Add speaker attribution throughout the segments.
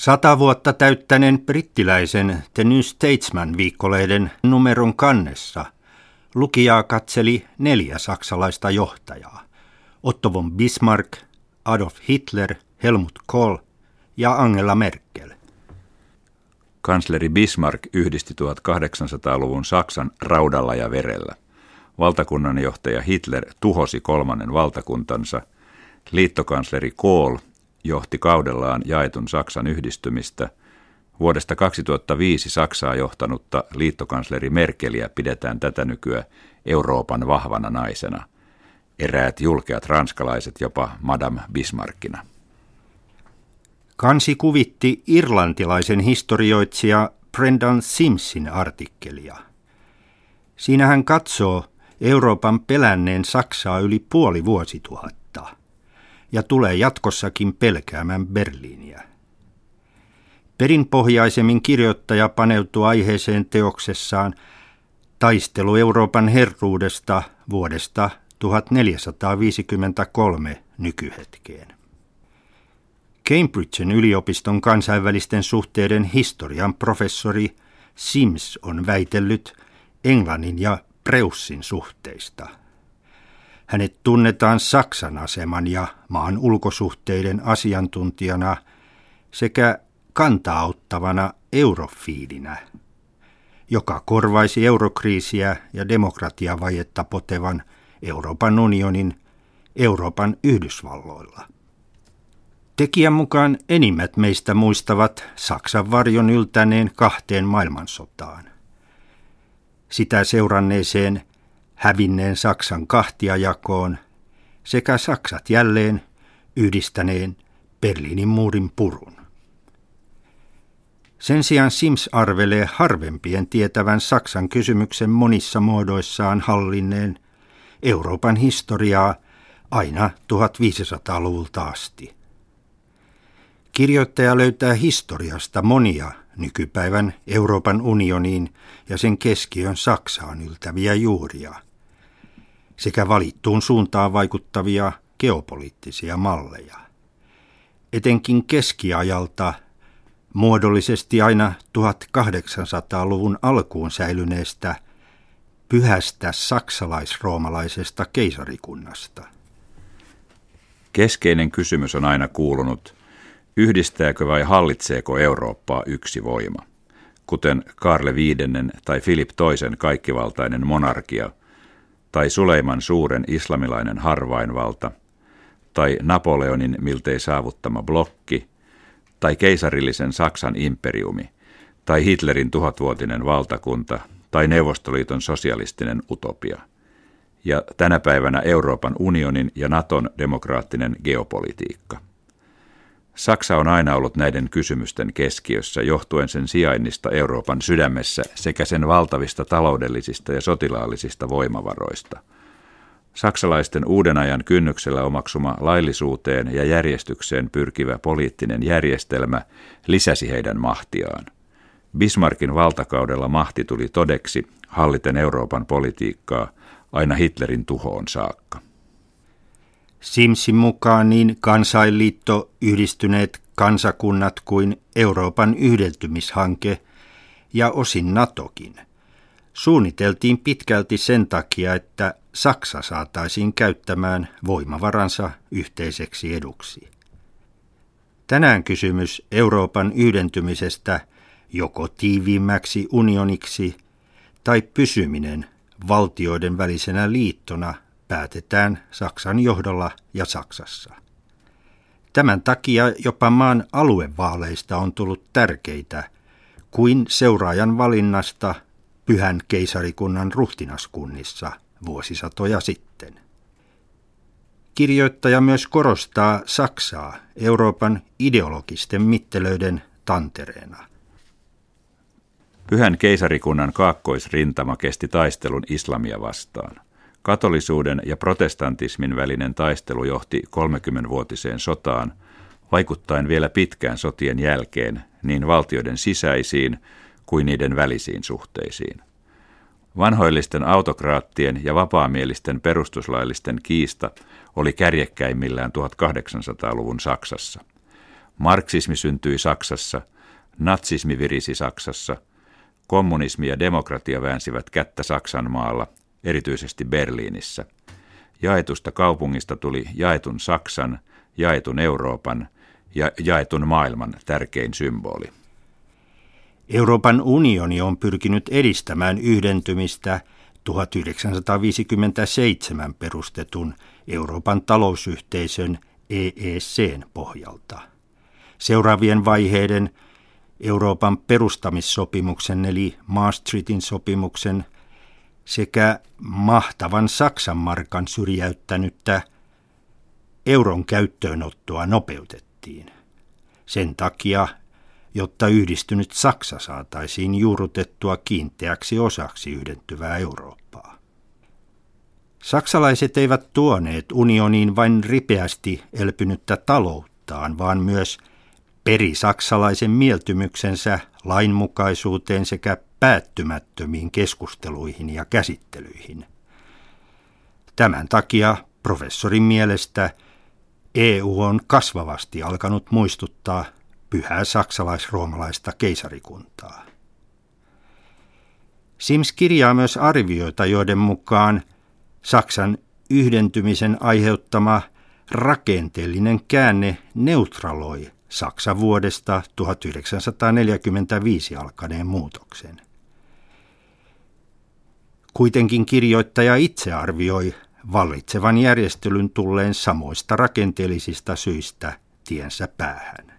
Speaker 1: Sata vuotta täyttäneen brittiläisen The New Statesman viikkolehden numeron kannessa lukijaa katseli neljä saksalaista johtajaa. Otto von Bismarck, Adolf Hitler, Helmut Kohl ja Angela Merkel.
Speaker 2: Kansleri Bismarck yhdisti 1800-luvun Saksan raudalla ja verellä. Valtakunnanjohtaja Hitler tuhosi kolmannen valtakuntansa. Liittokansleri Kohl johti kaudellaan jaetun Saksan yhdistymistä. Vuodesta 2005 Saksaa johtanutta liittokansleri Merkeliä pidetään tätä nykyä Euroopan vahvana naisena. Eräät julkeat ranskalaiset jopa Madame Bismarckina.
Speaker 1: Kansi kuvitti irlantilaisen historioitsija Brendan Simsin artikkelia. Siinä hän katsoo Euroopan pelänneen Saksaa yli puoli vuosituhatta ja tulee jatkossakin pelkäämään Berliiniä. Perinpohjaisemmin kirjoittaja paneutuu aiheeseen teoksessaan Taistelu Euroopan herruudesta vuodesta 1453 nykyhetkeen. Cambridgen yliopiston kansainvälisten suhteiden historian professori Sims on väitellyt Englannin ja Preussin suhteista. Hänet tunnetaan Saksan aseman ja maan ulkosuhteiden asiantuntijana sekä kantauttavana eurofiilinä, joka korvaisi eurokriisiä ja demokratiavajetta potevan Euroopan unionin Euroopan Yhdysvalloilla. Tekijän mukaan enimmät meistä muistavat Saksan varjon yltäneen kahteen maailmansotaan. Sitä seuranneeseen hävinneen Saksan kahtiajakoon sekä Saksat jälleen yhdistäneen Berliinin muurin purun. Sen sijaan Sims arvelee harvempien tietävän Saksan kysymyksen monissa muodoissaan hallinneen Euroopan historiaa aina 1500-luvulta asti. Kirjoittaja löytää historiasta monia nykypäivän Euroopan unioniin ja sen keskiön Saksaan yltäviä juuria sekä valittuun suuntaan vaikuttavia geopoliittisia malleja. Etenkin keskiajalta muodollisesti aina 1800-luvun alkuun säilyneestä pyhästä saksalais-roomalaisesta keisarikunnasta.
Speaker 2: Keskeinen kysymys on aina kuulunut – Yhdistääkö vai hallitseeko Eurooppaa yksi voima, kuten Karle V tai Filip toisen kaikkivaltainen monarkia, tai Suleiman suuren islamilainen harvainvalta, tai Napoleonin miltei saavuttama blokki, tai keisarillisen Saksan imperiumi, tai Hitlerin tuhatvuotinen valtakunta, tai Neuvostoliiton sosialistinen utopia. Ja tänä päivänä Euroopan unionin ja Naton demokraattinen geopolitiikka. Saksa on aina ollut näiden kysymysten keskiössä johtuen sen sijainnista Euroopan sydämessä sekä sen valtavista taloudellisista ja sotilaallisista voimavaroista. Saksalaisten uuden ajan kynnyksellä omaksuma laillisuuteen ja järjestykseen pyrkivä poliittinen järjestelmä lisäsi heidän mahtiaan. Bismarckin valtakaudella mahti tuli todeksi halliten Euroopan politiikkaa aina Hitlerin tuhoon saakka.
Speaker 1: Simsin mukaan niin kansainliitto, yhdistyneet kansakunnat kuin Euroopan yhdeltymishanke ja osin NATOkin suunniteltiin pitkälti sen takia, että Saksa saataisiin käyttämään voimavaransa yhteiseksi eduksi. Tänään kysymys Euroopan yhdentymisestä joko tiiviimmäksi unioniksi tai pysyminen valtioiden välisenä liittona päätetään Saksan johdolla ja Saksassa. Tämän takia jopa maan aluevaaleista on tullut tärkeitä kuin seuraajan valinnasta pyhän keisarikunnan ruhtinaskunnissa vuosisatoja sitten. Kirjoittaja myös korostaa Saksaa Euroopan ideologisten mittelöiden tantereena.
Speaker 2: Pyhän keisarikunnan kaakkoisrintama kesti taistelun islamia vastaan – Katolisuuden ja protestantismin välinen taistelu johti 30-vuotiseen sotaan, vaikuttaen vielä pitkään sotien jälkeen niin valtioiden sisäisiin kuin niiden välisiin suhteisiin. Vanhoillisten autokraattien ja vapaamielisten perustuslaillisten kiista oli kärjekkäimmillään 1800-luvun Saksassa. Marksismi syntyi Saksassa, natsismi virisi Saksassa, kommunismi ja demokratia väänsivät kättä Saksan maalla, erityisesti Berliinissä. Jaetusta kaupungista tuli jaetun Saksan, jaetun Euroopan ja jaetun maailman tärkein symboli.
Speaker 1: Euroopan unioni on pyrkinyt edistämään yhdentymistä 1957 perustetun Euroopan talousyhteisön EECn pohjalta. Seuraavien vaiheiden Euroopan perustamissopimuksen eli Maastrichtin sopimuksen sekä mahtavan Saksan markan syrjäyttänyttä euron käyttöönottoa nopeutettiin. Sen takia, jotta yhdistynyt Saksa saataisiin juurrutettua kiinteäksi osaksi yhdentyvää Eurooppaa. Saksalaiset eivät tuoneet unioniin vain ripeästi elpynyttä talouttaan, vaan myös perisaksalaisen mieltymyksensä lainmukaisuuteen sekä päättymättömiin keskusteluihin ja käsittelyihin. Tämän takia professorin mielestä EU on kasvavasti alkanut muistuttaa pyhää saksalais-roomalaista keisarikuntaa. Sims kirjaa myös arvioita, joiden mukaan Saksan yhdentymisen aiheuttama rakenteellinen käänne neutraloi Saksa vuodesta 1945 alkaneen muutoksen. Kuitenkin kirjoittaja itse arvioi vallitsevan järjestelyn tulleen samoista rakenteellisista syistä tiensä päähän.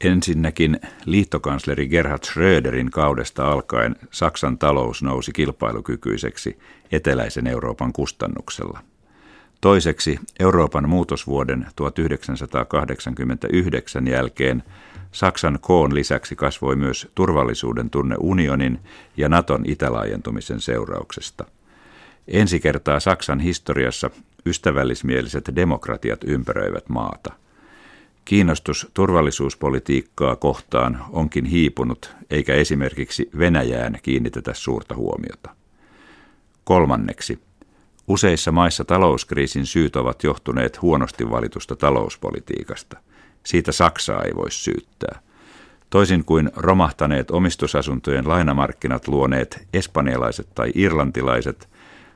Speaker 2: Ensinnäkin liittokansleri Gerhard Schröderin kaudesta alkaen Saksan talous nousi kilpailukykyiseksi eteläisen Euroopan kustannuksella. Toiseksi Euroopan muutosvuoden 1989 jälkeen Saksan koon lisäksi kasvoi myös turvallisuuden tunne unionin ja Naton itälaajentumisen seurauksesta. Ensi kertaa Saksan historiassa ystävällismieliset demokratiat ympäröivät maata – Kiinnostus turvallisuuspolitiikkaa kohtaan onkin hiipunut, eikä esimerkiksi Venäjään kiinnitetä suurta huomiota. Kolmanneksi, useissa maissa talouskriisin syyt ovat johtuneet huonosti valitusta talouspolitiikasta. Siitä Saksaa ei voi syyttää. Toisin kuin romahtaneet omistusasuntojen lainamarkkinat luoneet espanjalaiset tai irlantilaiset,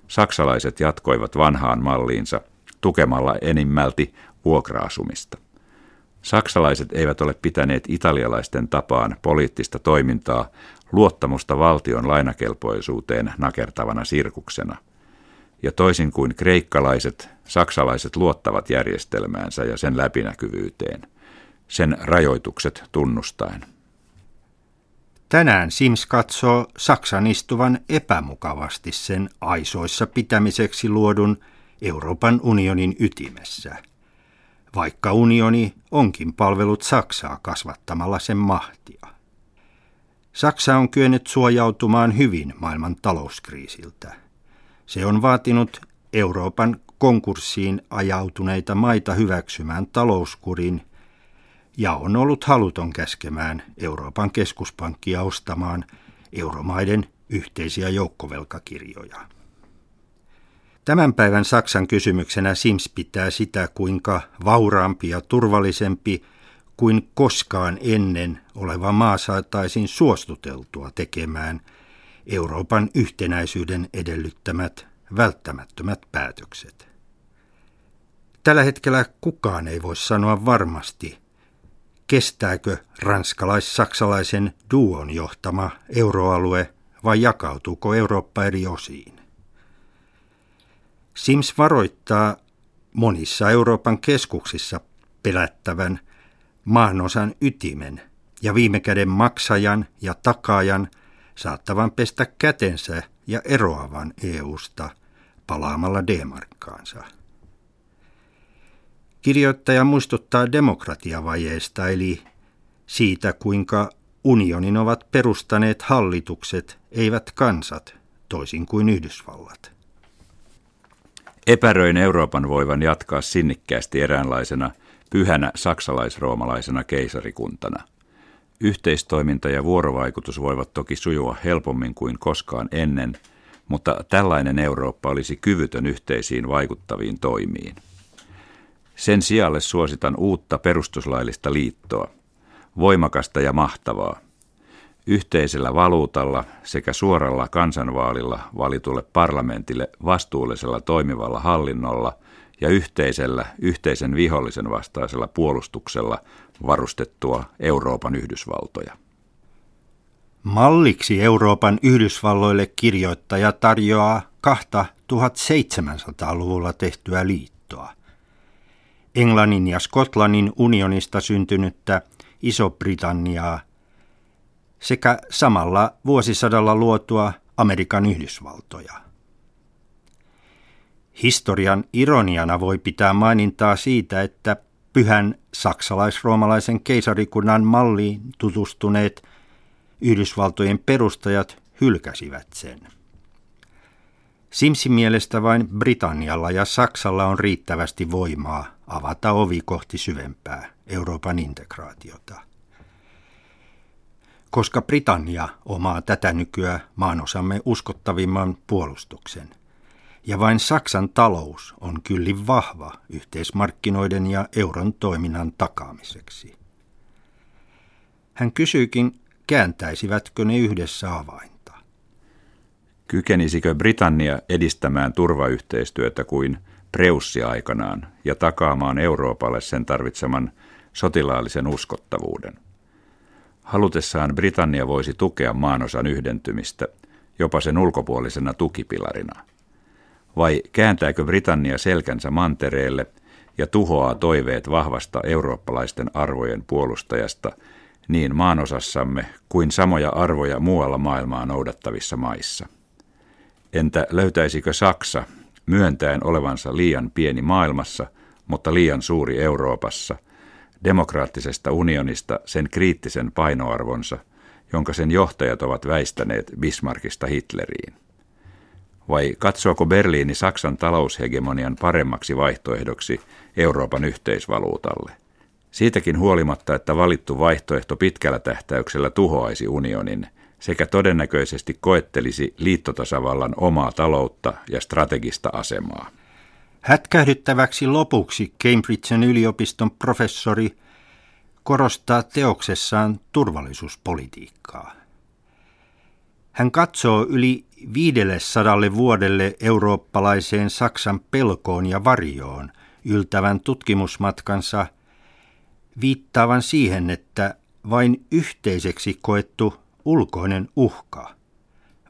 Speaker 2: saksalaiset jatkoivat vanhaan malliinsa tukemalla enimmälti vuokra-asumista. Saksalaiset eivät ole pitäneet italialaisten tapaan poliittista toimintaa luottamusta valtion lainakelpoisuuteen nakertavana sirkuksena. Ja toisin kuin kreikkalaiset, saksalaiset luottavat järjestelmäänsä ja sen läpinäkyvyyteen, sen rajoitukset tunnustaen.
Speaker 1: Tänään Sims katsoo Saksan istuvan epämukavasti sen aisoissa pitämiseksi luodun Euroopan unionin ytimessä – vaikka unioni onkin palvelut Saksaa kasvattamalla sen mahtia. Saksa on kyennyt suojautumaan hyvin maailman talouskriisiltä. Se on vaatinut Euroopan konkurssiin ajautuneita maita hyväksymään talouskurin ja on ollut haluton käskemään Euroopan keskuspankkia ostamaan euromaiden yhteisiä joukkovelkakirjoja. Tämän päivän Saksan kysymyksenä Sims pitää sitä, kuinka vauraampi ja turvallisempi kuin koskaan ennen oleva maa saataisiin suostuteltua tekemään Euroopan yhtenäisyyden edellyttämät välttämättömät päätökset. Tällä hetkellä kukaan ei voi sanoa varmasti, kestääkö ranskalais-saksalaisen duon johtama euroalue vai jakautuuko Eurooppa eri osiin. Sims varoittaa monissa Euroopan keskuksissa pelättävän maanosan ytimen ja viime käden maksajan ja takaajan saattavan pestä kätensä ja eroavan EUsta palaamalla D-markkaansa. Kirjoittaja muistuttaa demokratiavajeesta eli siitä, kuinka unionin ovat perustaneet hallitukset, eivät kansat, toisin kuin Yhdysvallat.
Speaker 2: Epäröin Euroopan voivan jatkaa sinnikkäästi eräänlaisena pyhänä saksalais-roomalaisena keisarikuntana. Yhteistoiminta ja vuorovaikutus voivat toki sujua helpommin kuin koskaan ennen, mutta tällainen Eurooppa olisi kyvytön yhteisiin vaikuttaviin toimiin. Sen sijalle suositan uutta perustuslaillista liittoa, voimakasta ja mahtavaa. Yhteisellä valuutalla sekä suoralla kansanvaalilla valitulle parlamentille vastuullisella toimivalla hallinnolla ja yhteisellä yhteisen vihollisen vastaisella puolustuksella varustettua Euroopan Yhdysvaltoja.
Speaker 1: Malliksi Euroopan Yhdysvalloille kirjoittaja tarjoaa kahta 1700-luvulla tehtyä liittoa. Englannin ja Skotlannin unionista syntynyttä Iso-Britanniaa sekä samalla vuosisadalla luotua Amerikan Yhdysvaltoja. Historian ironiana voi pitää mainintaa siitä, että pyhän saksalais-roomalaisen keisarikunnan malliin tutustuneet Yhdysvaltojen perustajat hylkäsivät sen. Simsin mielestä vain Britannialla ja Saksalla on riittävästi voimaa avata ovi kohti syvempää Euroopan integraatiota. Koska Britannia omaa tätä nykyä maanosamme uskottavimman puolustuksen, ja vain Saksan talous on kyllin vahva yhteismarkkinoiden ja euron toiminnan takaamiseksi. Hän kysyykin, kääntäisivätkö ne yhdessä avainta.
Speaker 2: Kykenisikö Britannia edistämään turvayhteistyötä kuin Preussi aikanaan ja takaamaan Euroopalle sen tarvitseman sotilaallisen uskottavuuden? Halutessaan Britannia voisi tukea maanosan yhdentymistä jopa sen ulkopuolisena tukipilarina. Vai kääntääkö Britannia selkänsä mantereelle ja tuhoaa toiveet vahvasta eurooppalaisten arvojen puolustajasta – niin maanosassamme kuin samoja arvoja muualla maailmaa noudattavissa maissa. Entä löytäisikö Saksa, myöntäen olevansa liian pieni maailmassa, mutta liian suuri Euroopassa, demokraattisesta unionista sen kriittisen painoarvonsa, jonka sen johtajat ovat väistäneet Bismarckista Hitleriin? Vai katsoako Berliini Saksan taloushegemonian paremmaksi vaihtoehdoksi Euroopan yhteisvaluutalle? Siitäkin huolimatta, että valittu vaihtoehto pitkällä tähtäyksellä tuhoaisi unionin sekä todennäköisesti koettelisi liittotasavallan omaa taloutta ja strategista asemaa.
Speaker 1: Hätkähdyttäväksi lopuksi Cambridgen yliopiston professori korostaa teoksessaan turvallisuuspolitiikkaa. Hän katsoo yli 500 vuodelle eurooppalaiseen Saksan pelkoon ja varjoon yltävän tutkimusmatkansa – viittaavan siihen, että vain yhteiseksi koettu ulkoinen uhka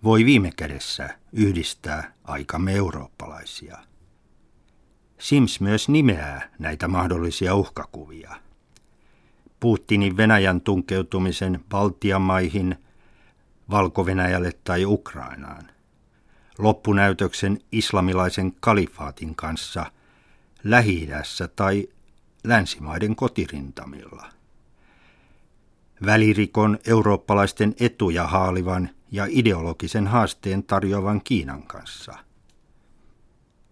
Speaker 1: voi viime kädessä yhdistää aikamme eurooppalaisia. Sims myös nimeää näitä mahdollisia uhkakuvia. Putinin Venäjän tunkeutumisen Baltian maihin, valko tai Ukrainaan. Loppunäytöksen islamilaisen kalifaatin kanssa lähi tai länsimaiden kotirintamilla. Välirikon eurooppalaisten etuja haalivan ja ideologisen haasteen tarjoavan Kiinan kanssa.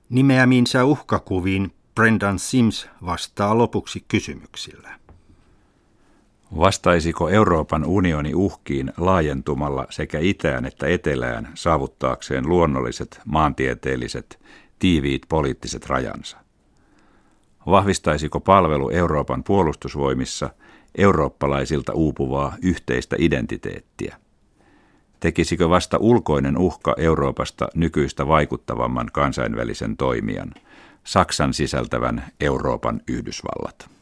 Speaker 1: Nimeämiinsä uhkakuviin Brendan Sims vastaa lopuksi kysymyksillä.
Speaker 2: Vastaisiko Euroopan unioni uhkiin laajentumalla sekä itään että etelään saavuttaakseen luonnolliset, maantieteelliset, tiiviit poliittiset rajansa? Vahvistaisiko palvelu Euroopan puolustusvoimissa eurooppalaisilta uupuvaa yhteistä identiteettiä? Tekisikö vasta ulkoinen uhka Euroopasta nykyistä vaikuttavamman kansainvälisen toimijan, Saksan sisältävän Euroopan Yhdysvallat?